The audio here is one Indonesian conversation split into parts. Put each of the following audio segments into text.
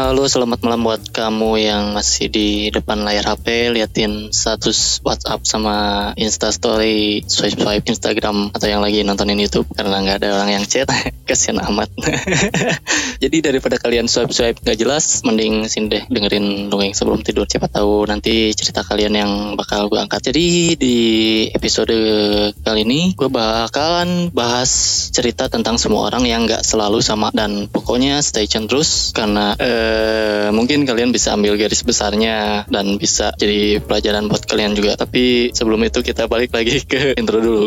Halo, selamat malam buat kamu yang masih di depan layar HP liatin status WhatsApp sama Insta Story, swipe swipe Instagram atau yang lagi nontonin YouTube karena nggak ada orang yang chat, kasian amat. Jadi daripada kalian swipe swipe nggak jelas, mending sini deh dengerin dongeng sebelum tidur. Siapa tahu nanti cerita kalian yang bakal gue angkat. Jadi di episode kali ini gue bakalan bahas cerita tentang semua orang yang nggak selalu sama dan pokoknya stay tune terus karena eh, Eh, mungkin kalian bisa ambil garis besarnya dan bisa jadi pelajaran buat kalian juga. Tapi sebelum itu kita balik lagi ke intro dulu.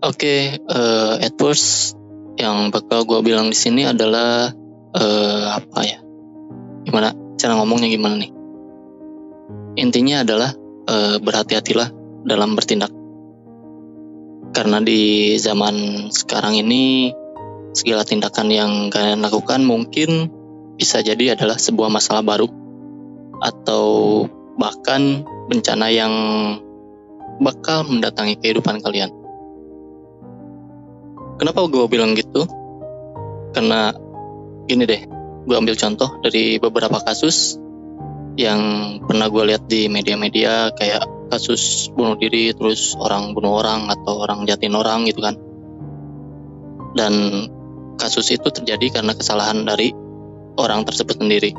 Oke, okay, uh, at first yang bakal gue bilang di sini adalah uh, apa ya? Gimana cara ngomongnya gimana nih? Intinya adalah uh, berhati-hatilah dalam bertindak karena di zaman sekarang ini segala tindakan yang kalian lakukan mungkin bisa jadi adalah sebuah masalah baru atau bahkan bencana yang bakal mendatangi kehidupan kalian. Kenapa gue bilang gitu? Karena gini deh, gue ambil contoh dari beberapa kasus yang pernah gue lihat di media-media kayak kasus bunuh diri terus orang bunuh orang atau orang jatin orang gitu kan. Dan kasus itu terjadi karena kesalahan dari orang tersebut sendiri.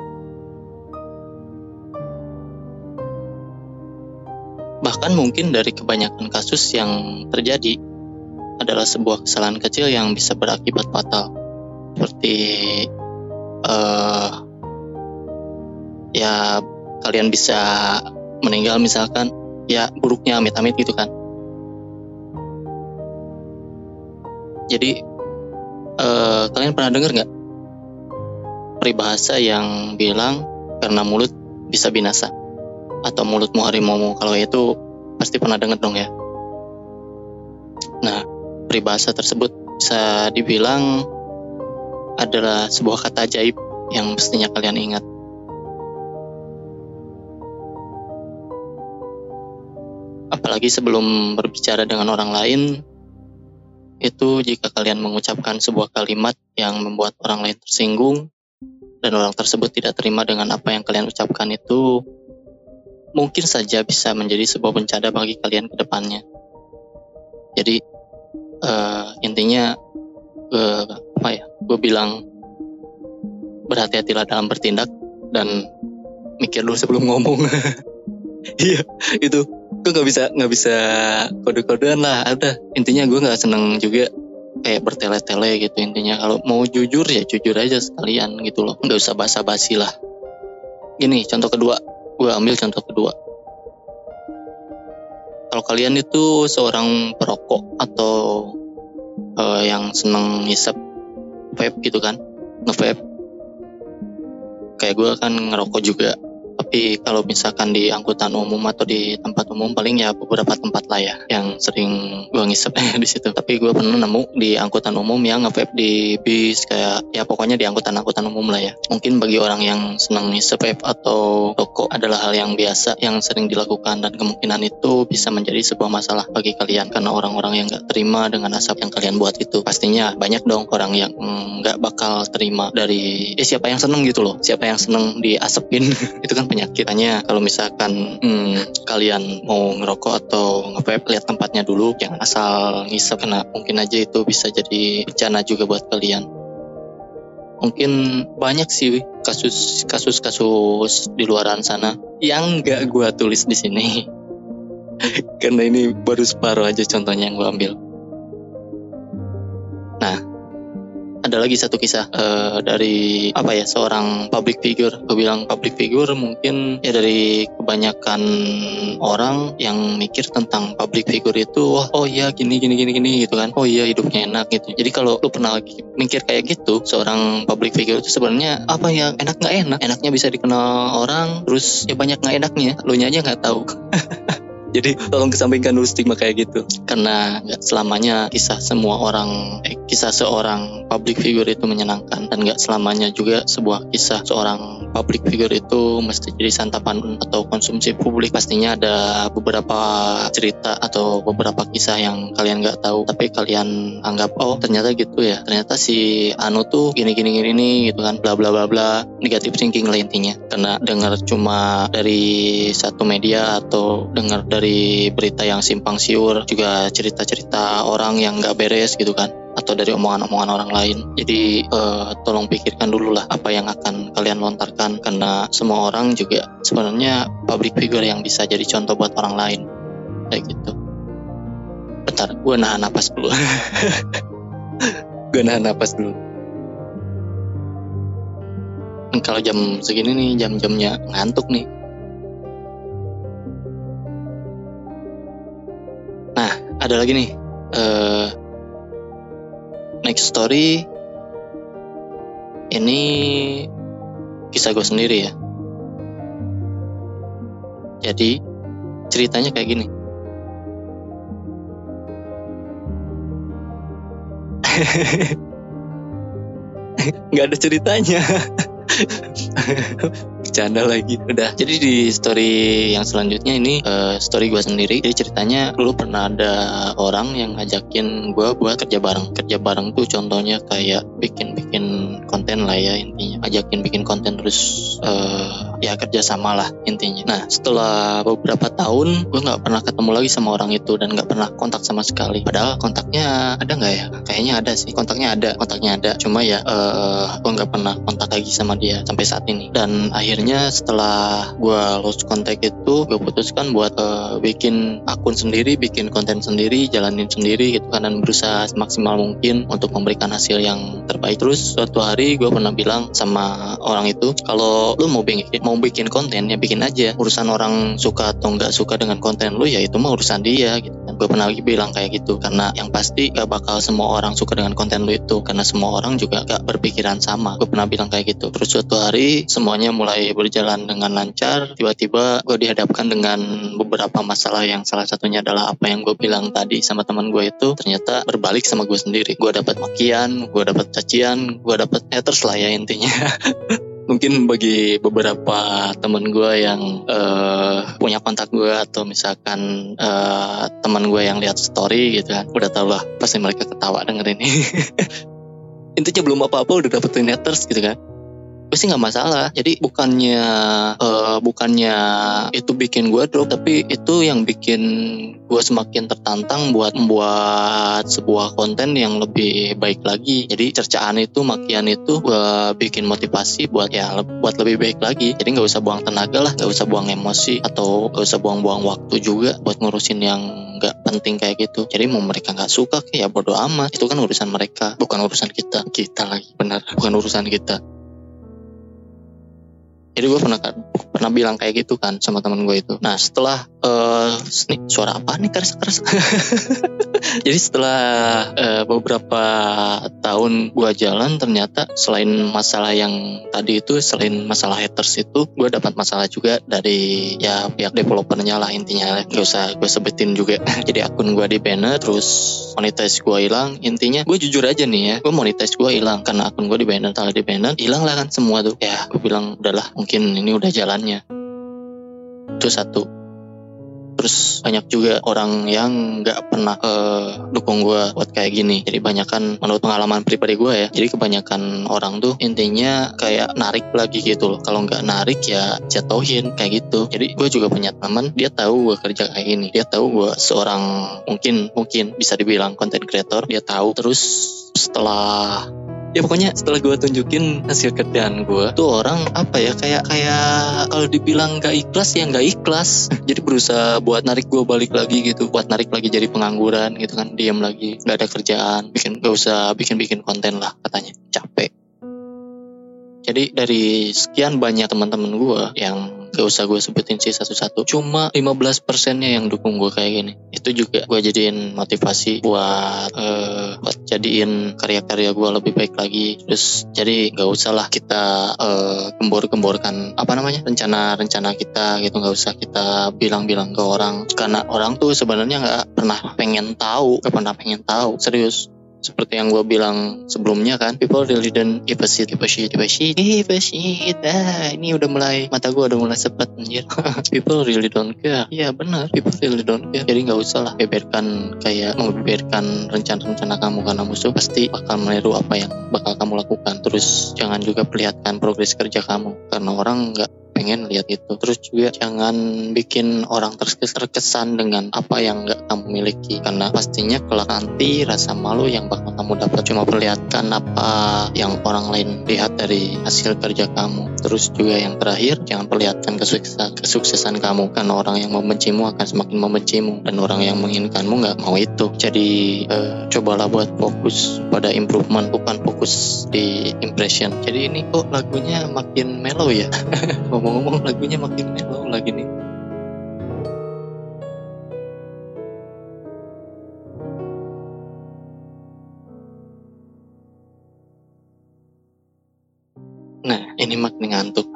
Bahkan mungkin dari kebanyakan kasus yang terjadi adalah sebuah kesalahan kecil yang bisa berakibat fatal. Seperti uh, ya kalian bisa meninggal misalkan ya buruknya amit-amit gitu kan. Jadi uh, kalian pernah dengar nggak? Peribahasa yang bilang karena mulut bisa binasa. Atau mulutmu harimau kalau itu pasti pernah dengar dong ya. Nah peribahasa tersebut bisa dibilang adalah sebuah kata ajaib yang mestinya kalian ingat Apalagi sebelum berbicara dengan orang lain, itu jika kalian mengucapkan sebuah kalimat yang membuat orang lain tersinggung dan orang tersebut tidak terima dengan apa yang kalian ucapkan itu, mungkin saja bisa menjadi sebuah bencana bagi kalian ke depannya. Jadi uh, intinya uh, apa ya? Gue bilang berhati-hatilah dalam bertindak dan mikir dulu sebelum ngomong. Iya itu gue nggak bisa nggak bisa kode-kodean lah ada. Intinya gue nggak seneng juga kayak bertele-tele gitu intinya. Kalau mau jujur ya jujur aja sekalian gitu loh. Nggak usah basa-basi lah. Gini contoh kedua. Gue ambil contoh kedua. Kalau kalian itu seorang perokok atau uh, yang seneng ngisep vape gitu kan nge-vape. Kayak gue kan ngerokok juga tapi kalau misalkan di angkutan umum atau di tempat umum paling ya beberapa tempat lah ya yang sering gue ngisep di situ. Tapi gue pernah nemu di angkutan umum yang nge di bis kayak ya pokoknya di angkutan-angkutan umum lah ya. Mungkin bagi orang yang senang ngisep atau rokok adalah hal yang biasa yang sering dilakukan dan kemungkinan itu bisa menjadi sebuah masalah bagi kalian karena orang-orang yang nggak terima dengan asap yang kalian buat itu pastinya banyak dong orang yang nggak bakal terima dari eh siapa yang seneng gitu loh siapa yang seneng diasepin itu kan penyakit hanya kalau misalkan hmm, kalian mau ngerokok atau ngevape lihat tempatnya dulu. Jangan asal ngisep karena mungkin aja itu bisa jadi bencana juga buat kalian. Mungkin banyak sih kasus kasus kasus di luaran sana yang nggak gue tulis di sini. Karena ini baru separuh aja contohnya yang gue ambil ada lagi satu kisah uh, dari apa ya seorang public figure. Gue bilang public figure mungkin ya dari kebanyakan orang yang mikir tentang public figure itu wah oh iya gini gini gini gini gitu kan. Oh iya hidupnya enak gitu. Jadi kalau lu pernah lagi mikir kayak gitu seorang public figure itu sebenarnya apa yang enak nggak enak? Enaknya bisa dikenal orang terus ya banyak nggak enaknya. Lu aja nggak tahu Jadi tolong kesampingkan dulu stigma kayak gitu. Karena nggak selamanya kisah semua orang, eh, kisah seorang public figure itu menyenangkan. Dan nggak selamanya juga sebuah kisah seorang public figure itu mesti jadi santapan atau konsumsi publik. Pastinya ada beberapa cerita atau beberapa kisah yang kalian nggak tahu tapi kalian anggap oh ternyata gitu ya. Ternyata si Anu tuh gini gini gini nih gitu kan. Bla bla bla bla. Negatif thinking lah intinya. Karena dengar cuma dari satu media atau dengar dari berita yang simpang siur juga cerita-cerita orang yang nggak beres gitu kan atau dari omongan-omongan orang lain. Jadi uh, tolong pikirkan dulu lah apa yang akan kalian lontarkan karena semua orang juga sebenarnya public figure yang bisa jadi contoh buat orang lain kayak gitu. Bentar, gue nahan napas dulu. gue nahan napas dulu. Kalau jam segini nih jam-jamnya ngantuk nih. Ada lagi nih. Uh, next story ini kisah gue sendiri ya. Jadi ceritanya kayak gini. Gak ada ceritanya. bercanda lagi. Udah. Jadi di story yang selanjutnya ini uh, story gue sendiri jadi ceritanya dulu pernah ada orang yang ngajakin gue buat kerja bareng. Kerja bareng tuh contohnya kayak bikin bikin konten lah ya intinya. Ajakin bikin konten terus uh, ya kerja sama lah intinya. Nah setelah beberapa tahun gue nggak pernah ketemu lagi sama orang itu dan nggak pernah kontak sama sekali. Padahal kontaknya ada nggak ya? Kayaknya ada sih. Kontaknya ada kontaknya ada. Cuma ya uh, gue nggak pernah kontak lagi sama dia sampai saat ini. Dan akhirnya setelah gue lost contact itu gue putuskan buat uh, bikin akun sendiri bikin konten sendiri jalanin sendiri gitu kan dan berusaha semaksimal mungkin untuk memberikan hasil yang terbaik. Terus suatu hari gue pernah bilang sama orang itu kalau lu mau bikin mau bikin konten ya bikin aja. Urusan orang suka atau nggak suka dengan konten lu ya itu mah urusan dia gitu kan. Gue pernah lagi bilang kayak gitu karena yang pasti gak bakal semua orang suka dengan konten lu itu karena semua orang juga gak berpikiran sama. Gue pernah bilang kayak gitu. Terus suatu hari semuanya mulai berjalan dengan lancar tiba-tiba gue dihadapkan dengan beberapa masalah. Yang salah satunya adalah apa yang gue bilang tadi sama teman gue itu ternyata berbalik sama gue sendiri. Gue dapat makian gue dapat cacian gue dapat haters lah ya intinya. Mungkin bagi beberapa teman gue yang uh, punya kontak gue atau misalkan uh, teman gue yang lihat story gitu kan udah tau lah pasti mereka ketawa dengerin ini. Intinya belum apa-apa udah dapetin haters gitu kan gue sih nggak masalah. Jadi bukannya uh, bukannya itu bikin gue drop tapi itu yang bikin gue semakin tertantang buat membuat sebuah konten yang lebih baik lagi. Jadi cercaan itu makian itu gue bikin motivasi buat ya buat lebih baik lagi. Jadi nggak usah buang tenaga lah nggak usah buang emosi atau nggak usah buang-buang waktu juga buat ngurusin yang nggak penting kayak gitu. Jadi mau mereka nggak suka kayak ya bodo amat. Itu kan urusan mereka bukan urusan kita. Kita lagi benar bukan urusan kita jadi gue pernah kan pernah bilang kayak gitu kan sama teman gue itu. Nah setelah uh, nih suara apa nih? Keras keras. Jadi setelah uh, beberapa tahun gue jalan ternyata selain masalah yang tadi itu selain masalah haters itu gue dapat masalah juga dari ya pihak developernya lah intinya. Gak usah gue sebutin juga. Jadi akun gue di banner terus monetize gue hilang. Intinya gue jujur aja nih ya gue monetize gue hilang. Karena akun gue di banner taruh di banner hilang lah kan semua tuh. Ya gue bilang udahlah mungkin ini udah jalannya. Itu satu terus banyak juga orang yang nggak pernah uh, dukung gue buat kayak gini. Jadi banyak kan menurut pengalaman pribadi gue ya jadi kebanyakan orang tuh intinya kayak narik lagi gitu loh. Kalau nggak narik ya jatuhin kayak gitu. Jadi gue juga punya teman dia tahu gue kerja kayak gini. Dia tahu gue seorang mungkin mungkin bisa dibilang content creator. Dia tahu. Terus setelah ya pokoknya setelah gue tunjukin hasil kerjaan gue tuh orang apa ya kayak kayak kalau dibilang gak ikhlas ya gak ikhlas. Jadi berusaha buat narik gue balik lagi gitu buat narik lagi jadi pengangguran gitu kan diam lagi nggak ada kerjaan bikin gak usah bikin bikin konten lah katanya. Capek. Jadi dari sekian banyak teman-teman gue yang gak usah gue sebutin sih satu-satu. Cuma 15 persennya yang dukung gue kayak gini. Itu juga gue jadiin motivasi buat uh, buat jadiin karya-karya gue lebih baik lagi. Terus jadi gak usah lah kita uh, gembor-gemborkan apa namanya rencana-rencana kita gitu. Gak usah kita bilang-bilang ke orang. Karena orang tuh sebenarnya nggak pernah pengen tahu gak pernah pengen tahu. Serius seperti yang gue bilang sebelumnya kan people really don't give a shit give a shit give a shit give a shit. Ah ini udah mulai mata gue udah mulai sepet anjir. People really don't care. Iya benar people really don't care. Jadi nggak usah lah beberkan kayak membeberkan rencana-rencana kamu karena musuh pasti bakal meniru apa yang bakal kamu lakukan. Terus jangan juga perlihatkan progres kerja kamu karena orang nggak pengen lihat itu. Terus juga jangan bikin orang terkesan dengan apa yang nggak kamu miliki. Karena pastinya kelak nanti rasa malu yang bakal kamu dapat cuma perlihatkan apa yang orang lain lihat dari hasil kerja kamu. Terus juga yang terakhir jangan perlihatkan kesuksesan, kesuksesan kamu karena orang yang membencimu akan semakin membencimu dan orang yang menginginkanmu nggak mau itu. Jadi eh, cobalah buat fokus pada improvement bukan fokus di impression. Jadi ini kok lagunya makin mellow ya? Ngomong ngomong-ngomong lagunya makin mellow lagi nih ini makin ngantuk.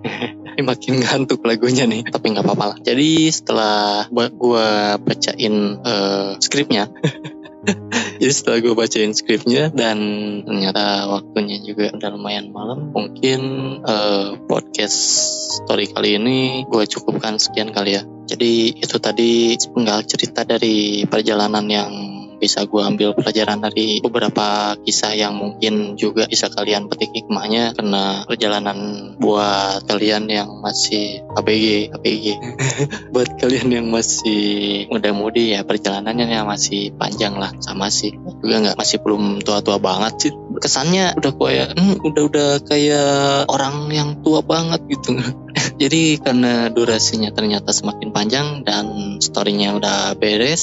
ini makin ngantuk lagunya nih. Tapi nggak apa-apa lah. Jadi setelah gue bacain uh, skripnya, jadi setelah gue bacain skripnya dan ternyata waktunya juga udah lumayan malam mungkin uh, podcast story kali ini gue cukupkan sekian kali ya jadi itu tadi penggal cerita dari perjalanan yang bisa gue ambil pelajaran dari beberapa kisah yang mungkin juga bisa kalian petik hikmahnya karena perjalanan buat kalian yang masih ABG ABG buat kalian yang masih muda-mudi ya perjalanannya masih panjang lah. Sama sih. Juga nggak masih belum tua-tua banget sih. Kesannya udah kayak hmm, udah udah kayak orang yang tua banget gitu jadi karena durasinya ternyata semakin panjang dan storynya udah beres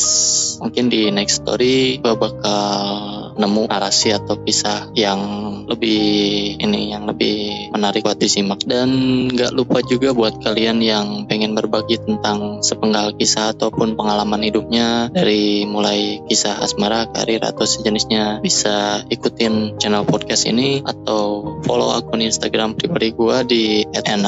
mungkin di next story gue bakal nemu narasi atau kisah yang lebih ini yang lebih menarik buat disimak. Dan nggak lupa juga buat kalian yang pengen berbagi tentang sepenggal kisah ataupun pengalaman hidupnya dari mulai kisah asmara, karir atau sejenisnya bisa ikutin channel podcast ini atau follow akun Instagram pribadi gue di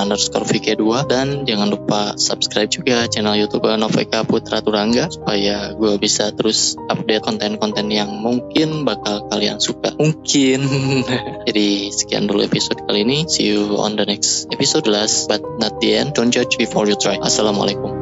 underscore vk2 dan jangan lupa subscribe juga channel YouTube Noveka Putra Turangga supaya gue bisa terus update konten-konten yang mungkin bakal bakal kalian suka. Mungkin. Jadi sekian dulu episode kali ini. See you on the next episode last but not the end. Don't judge before you try. Assalamualaikum